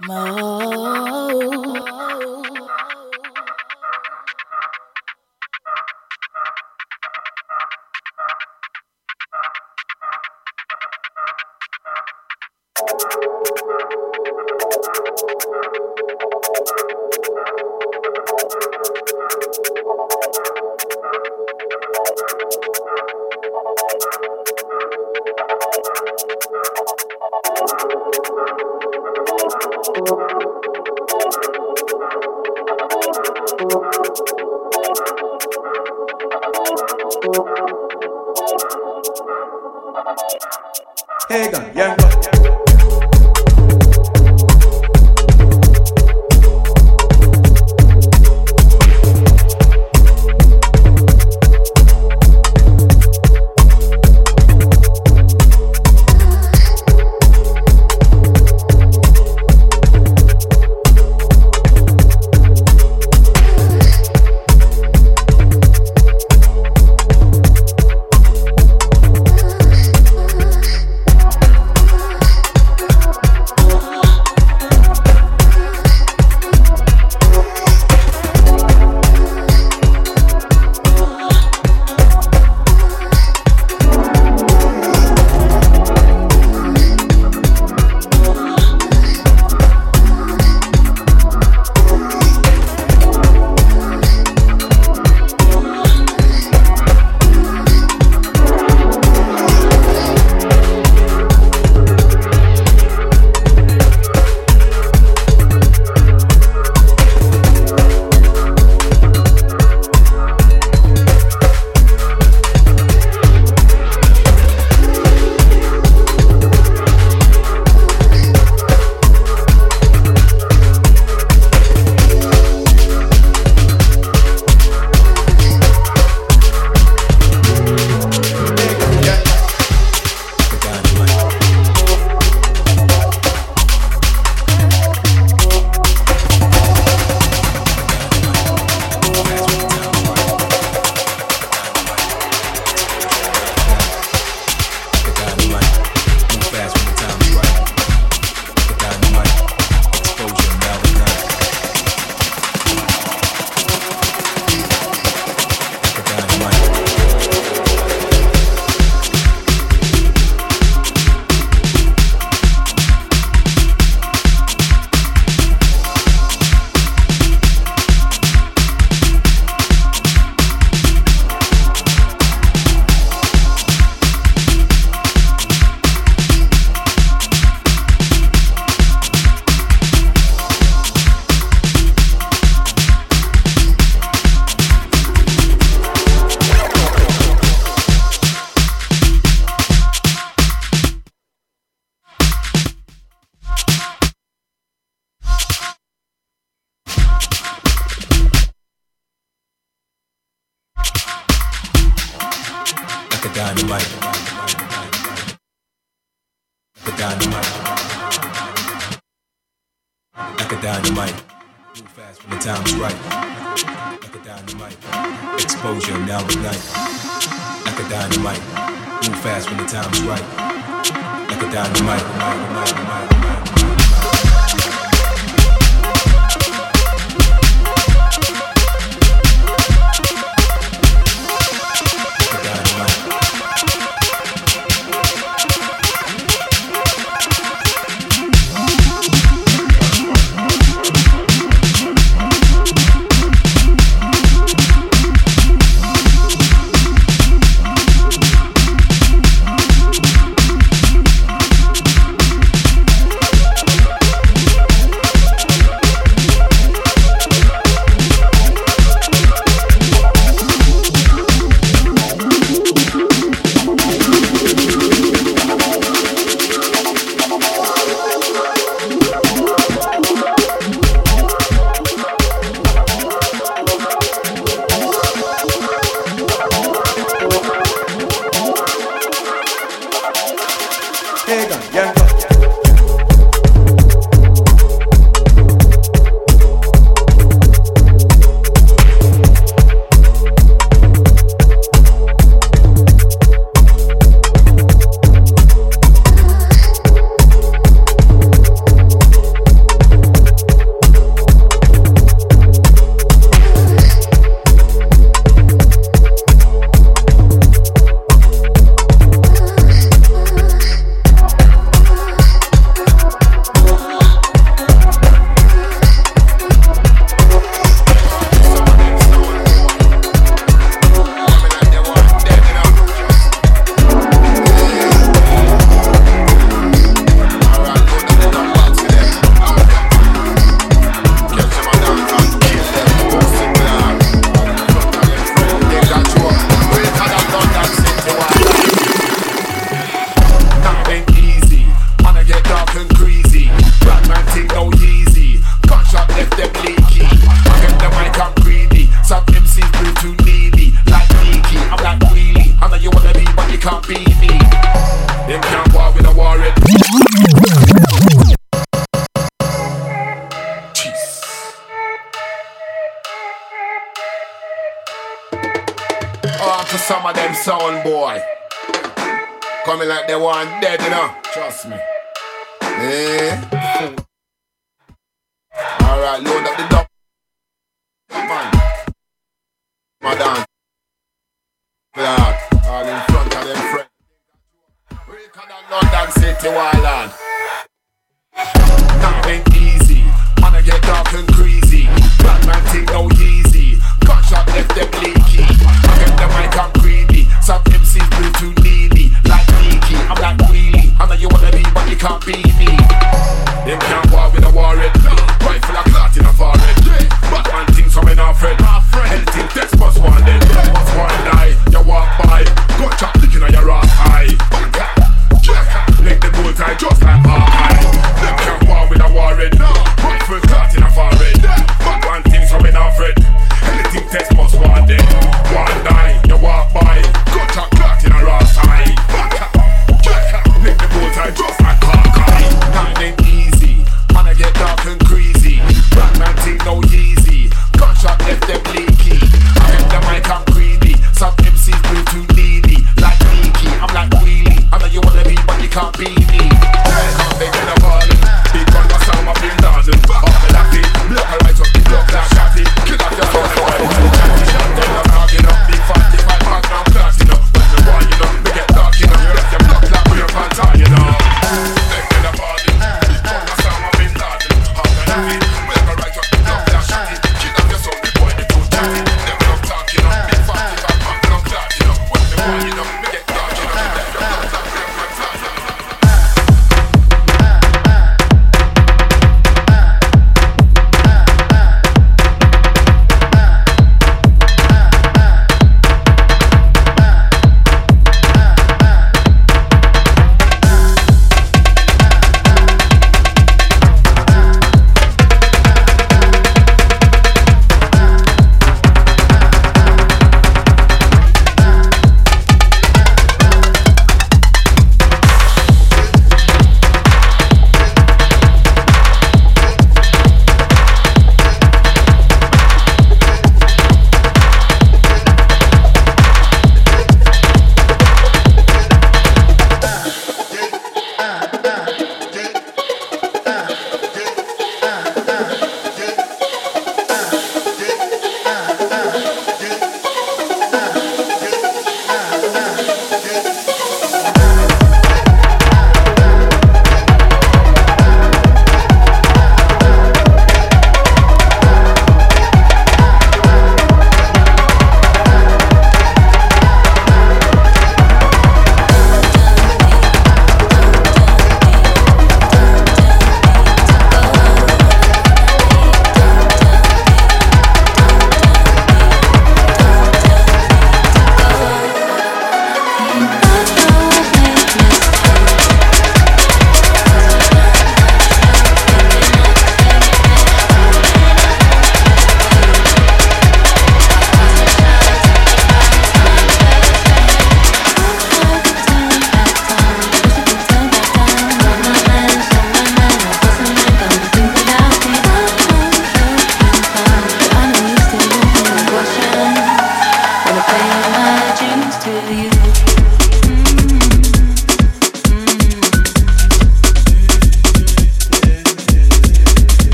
more.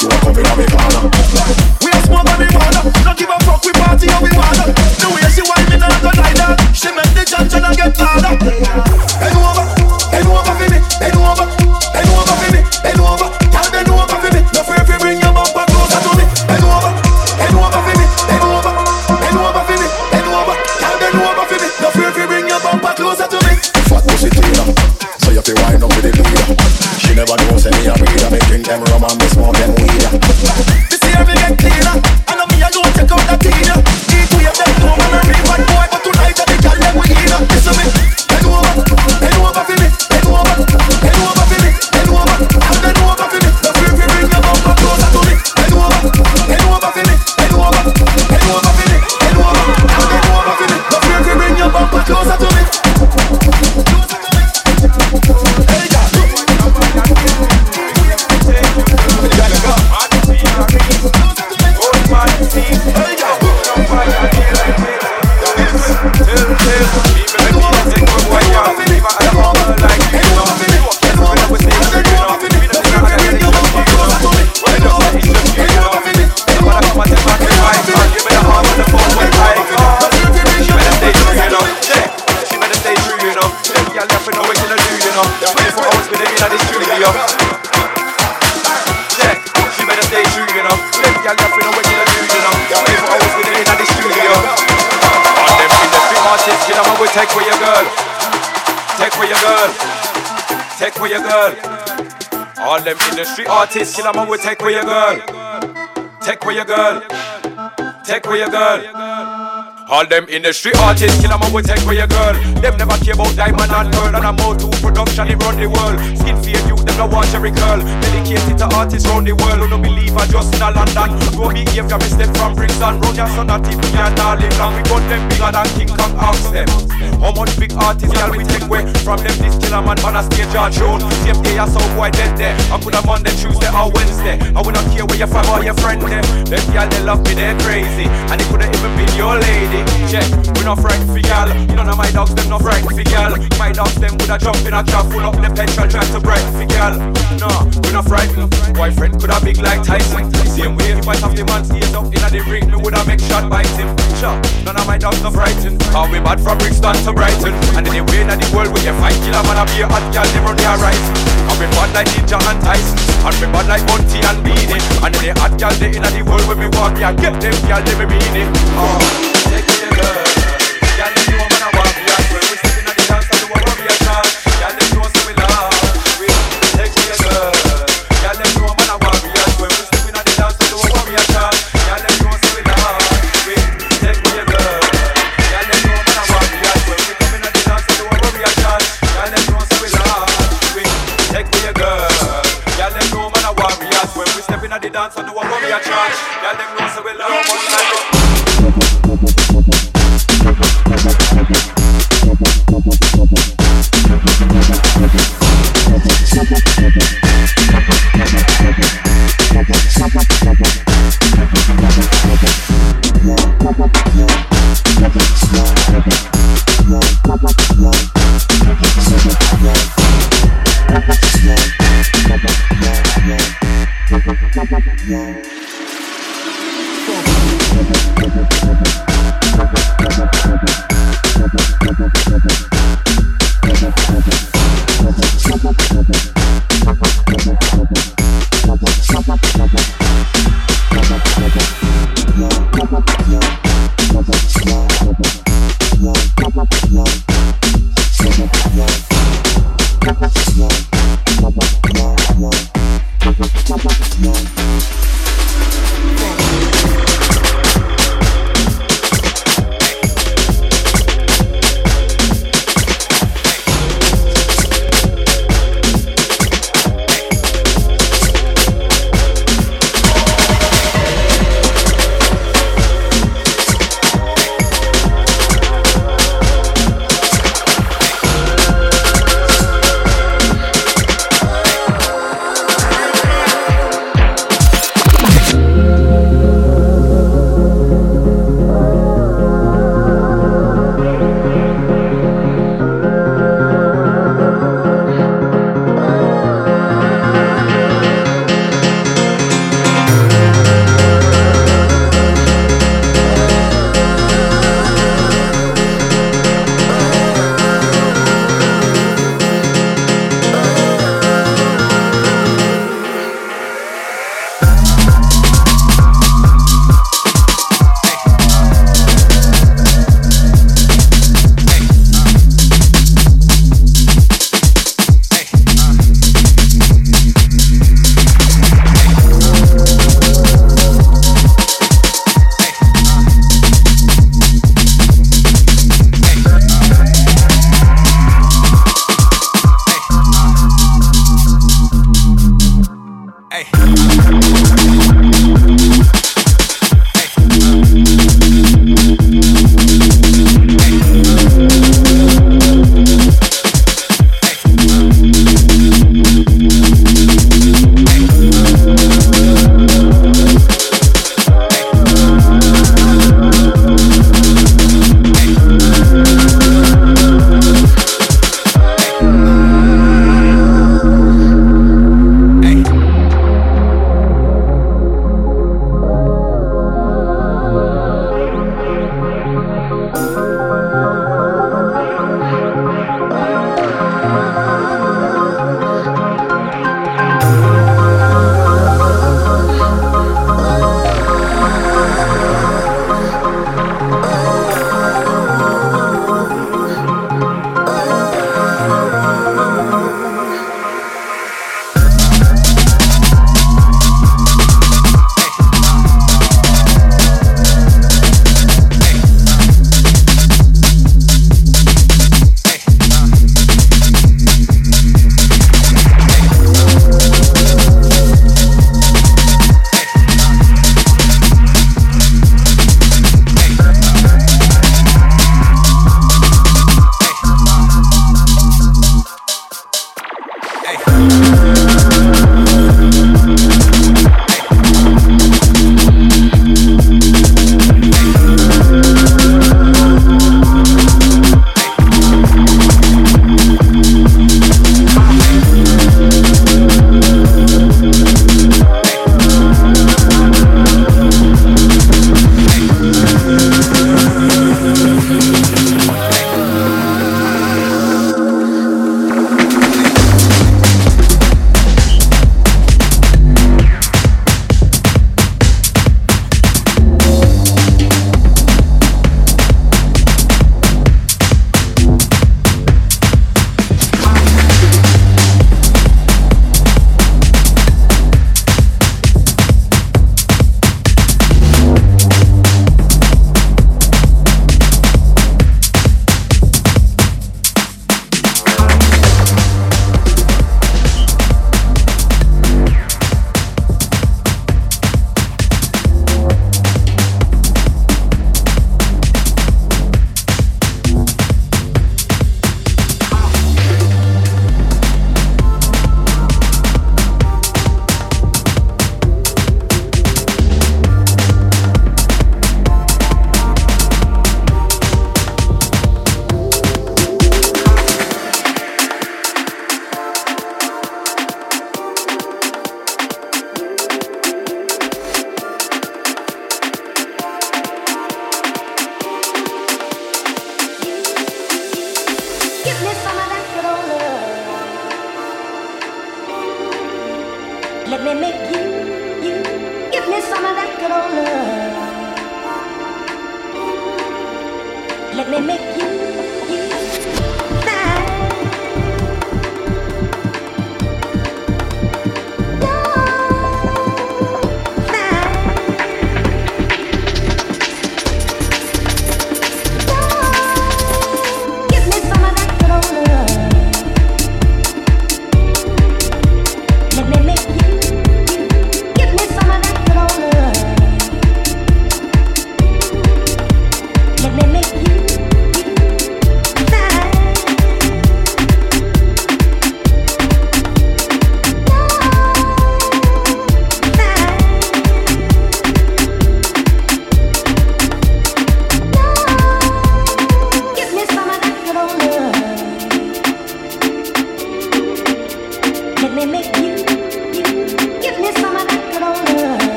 Tua copia americana artist, kill a man, we take away your girl. Take away your girl. Take away your girl. All them industry artists, kill them we take for your girl. Them never care about diamond and pearl and I'm out to production, they run the world. Skin fade you, them no watch every girl. Dedicated to artists round the world who don't believe I just in a London. Go behave, got me step from Brixton. Run your son at TV and all live long. We got them bigger than King Kong, ask them. How much big artists, y'all we take away from them? This killer man on a stage and show. Same day I saw boy dead there. I put a Monday, Tuesday or Wednesday. I will not care where your fam or your friend there. Them y'all they love me, they're crazy. And they couldn't even be your lady. Check, we not frightened for gal. None of my dogs, them not frightened for gal. My dogs, them would have jump in a car full up the petrol, try to brighten for gal. No, we not frightened. Boyfriend could have big like Tyson. Same way if I have the man stays up in the ring, me would have make shot bite him. Sure, none of my dogs not frightened. How we bad from Brixton to Brighton. And in the way that the world we can fight killer man, I be a hot gal, they run their right. And we bad like Ninja and Tyson. And we bad like Bounty and Beenie. And in the hot gal, they in the world when we walk, yeah, get them gal, they be meaning. Oh, ah. take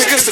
Chickens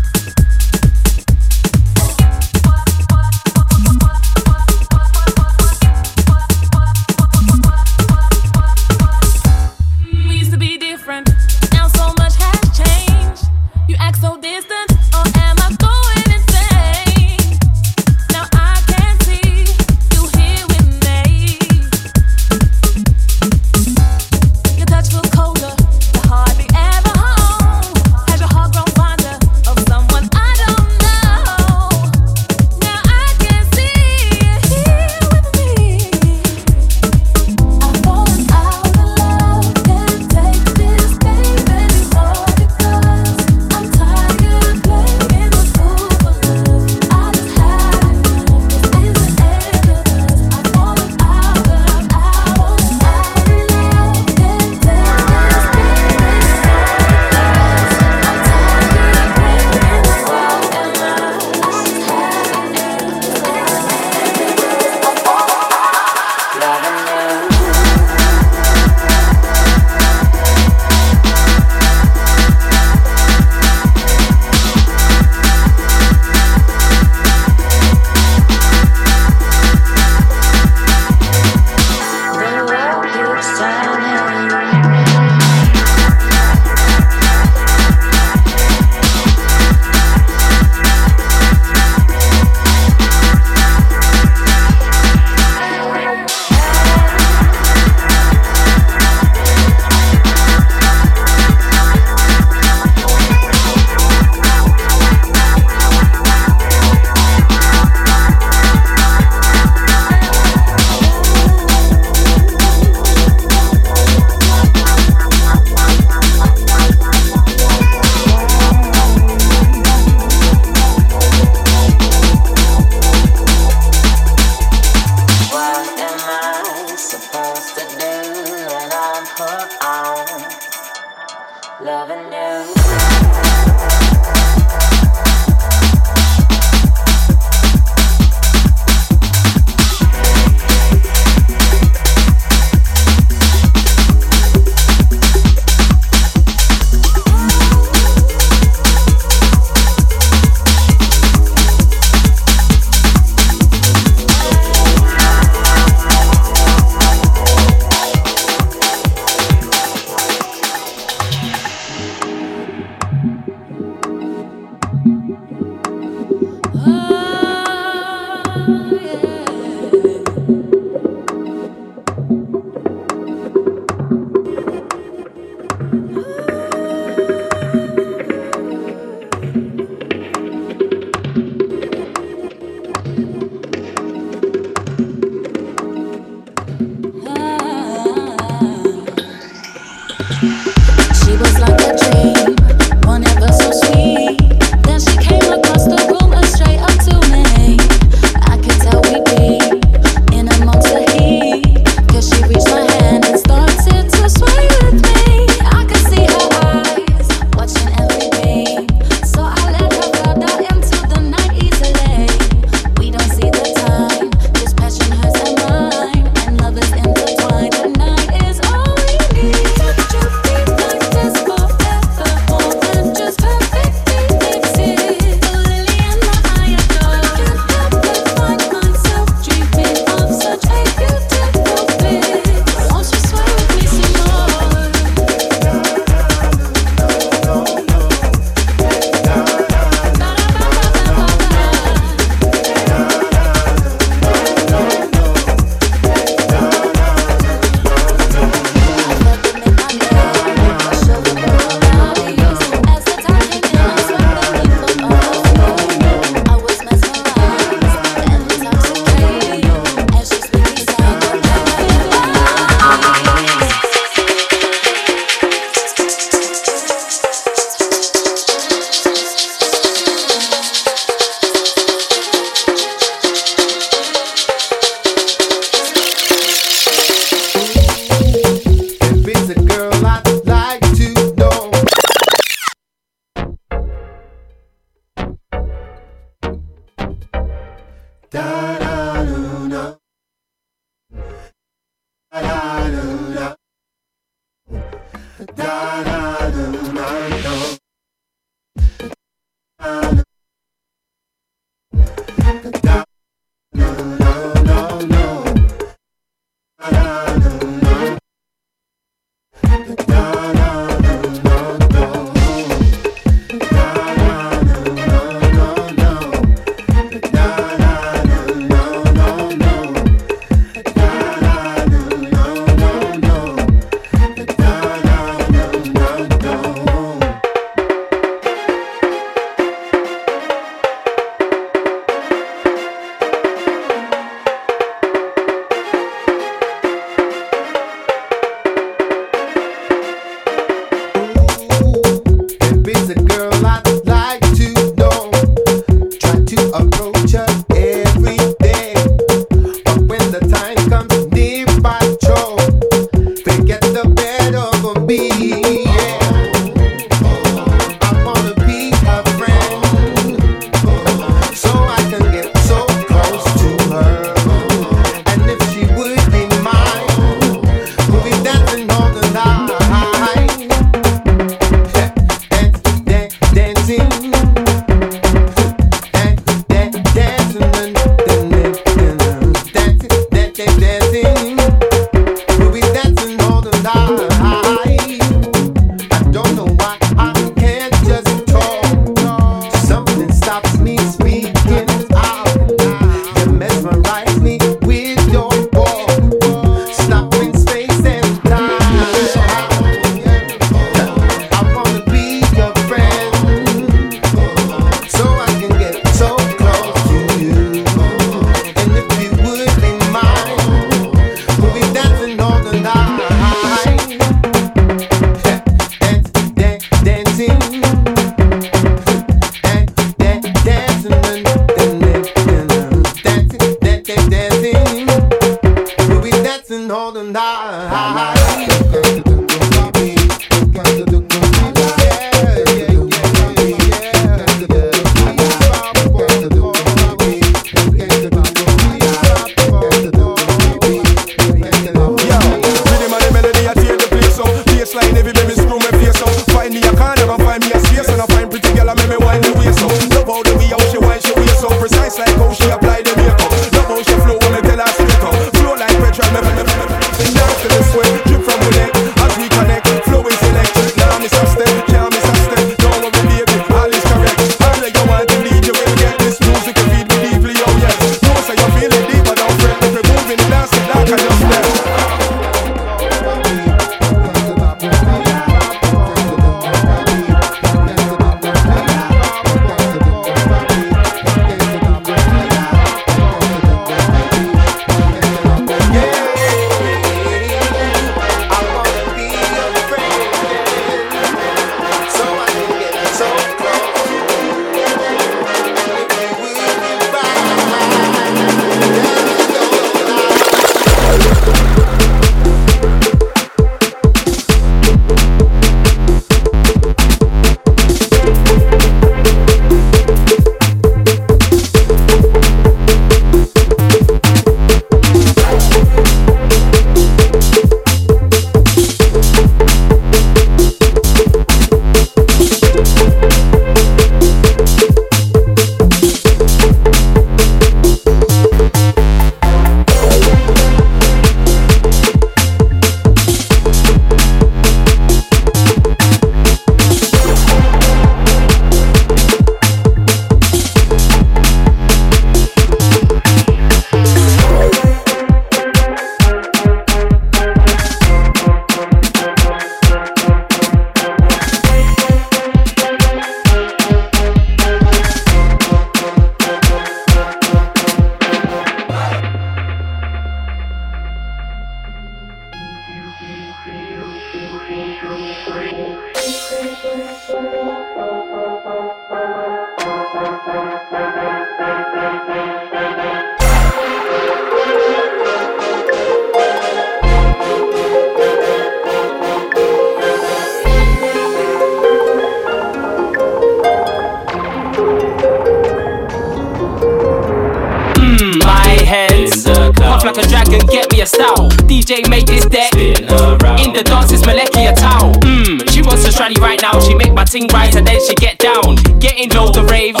like a dragon, get me a style. DJ make this deck. In the dance, it's Malekia towel. Mmm, she wants to strally right now. She make my ting rise and then she get down. Getting low the raves,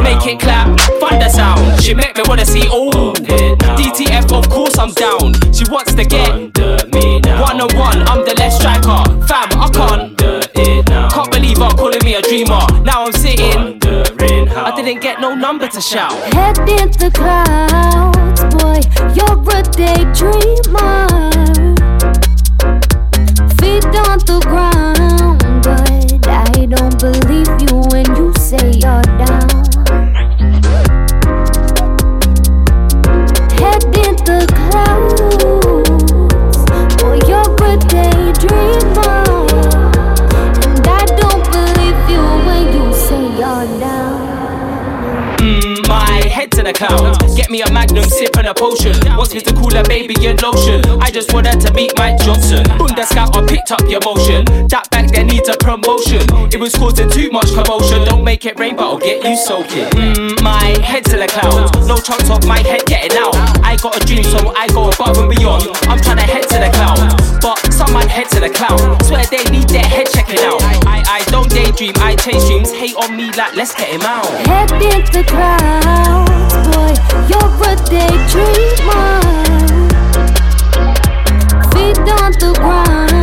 make it clap, thunder sound. She make me wanna see oh. DTF, of course I'm down. She wants to get one on one. I'm the left striker, fam. I can't. Can't believe I'm calling me a dreamer. Didn't get no number to shout. Head in the clouds, boy. You're a daydreamer. Feet on the ground, but I don't believe you when you say you're head clouds. A sipping a potion. Wants me to cool her baby in lotion. I just want her to meet Mike Johnson. Bunda I picked up your motion. That back there needs a promotion. It was causing too much commotion. Don't make it rain, but I'll get you soaking. Mm, my head to the clouds. No chance of my head getting out. I got a dream, so I go above and beyond. I'm trying to head to the clouds. But some might head to the cloud. Swear they need their head checking out. I, I don't daydream, I chase dreams. Hate on me like, let's get him out. Head in the clouds, boy. You're a daydreamer. Feet on the ground,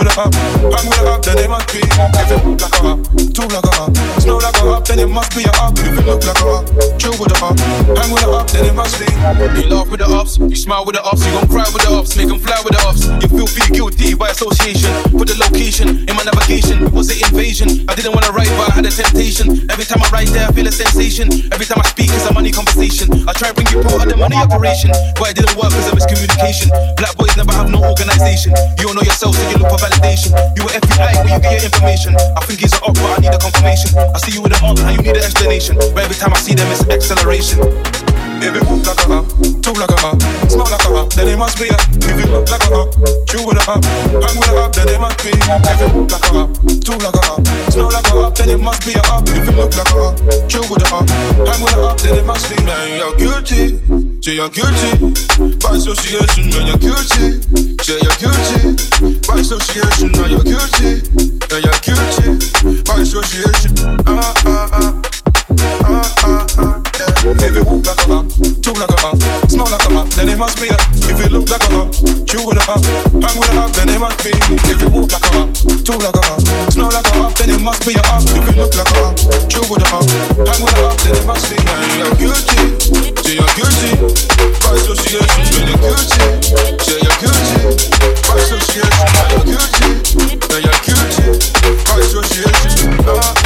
with a up, I'm with a up, the name on tree. Give like a up, two like a up smile with the ups, you gon' cry with the ups, make them fly with the ups. You feel feel guilty by association. Put the location in my navigation. Was it invasion? I didn't wanna write, but I had a temptation. Every time I write there, I feel a sensation. Every time I speak, it's a money conversation. I try to bring you part of the money operation, but it didn't work because of miscommunication. Black boys never have no organization. You don't know yourself, so you look for validation. You were FBI, where you get your information. I think he's an up, but I need a confirmation. I see you with an up, you need an explanation. But every time I see them, it's acceleration. Baby, move like a up, talk like a up, smell like a up, then it must be a. If you look like a up, chew with a up, hang with a up, then it must be. If you move like a up, talk like a up, smell like a up, then it must be a up. If you look like a up, chew with a up, hang with a up, then it must be. Man, you're guilty, say you're guilty. By association, man, you're guilty. Say you're guilty. By association, man, you're guilty. Man, you're guilty. By association, ah ah ah. Ah, ah, ah. If you walk like a hop, talk like a hop, smell like a hop, then it must be a. If you look like a hop, chew with a hop, hang with a hop, then it must be. If you walk like a hop, talk like a hop, smell like a hop, then it must be a. If you look like a hop, chew with a hop, hang with a hop, then it must be. And you're guilty, say you're guilty. By association, when you're guilty, say you're guilty. By association, you're guilty, then you're guilty. By association, ah.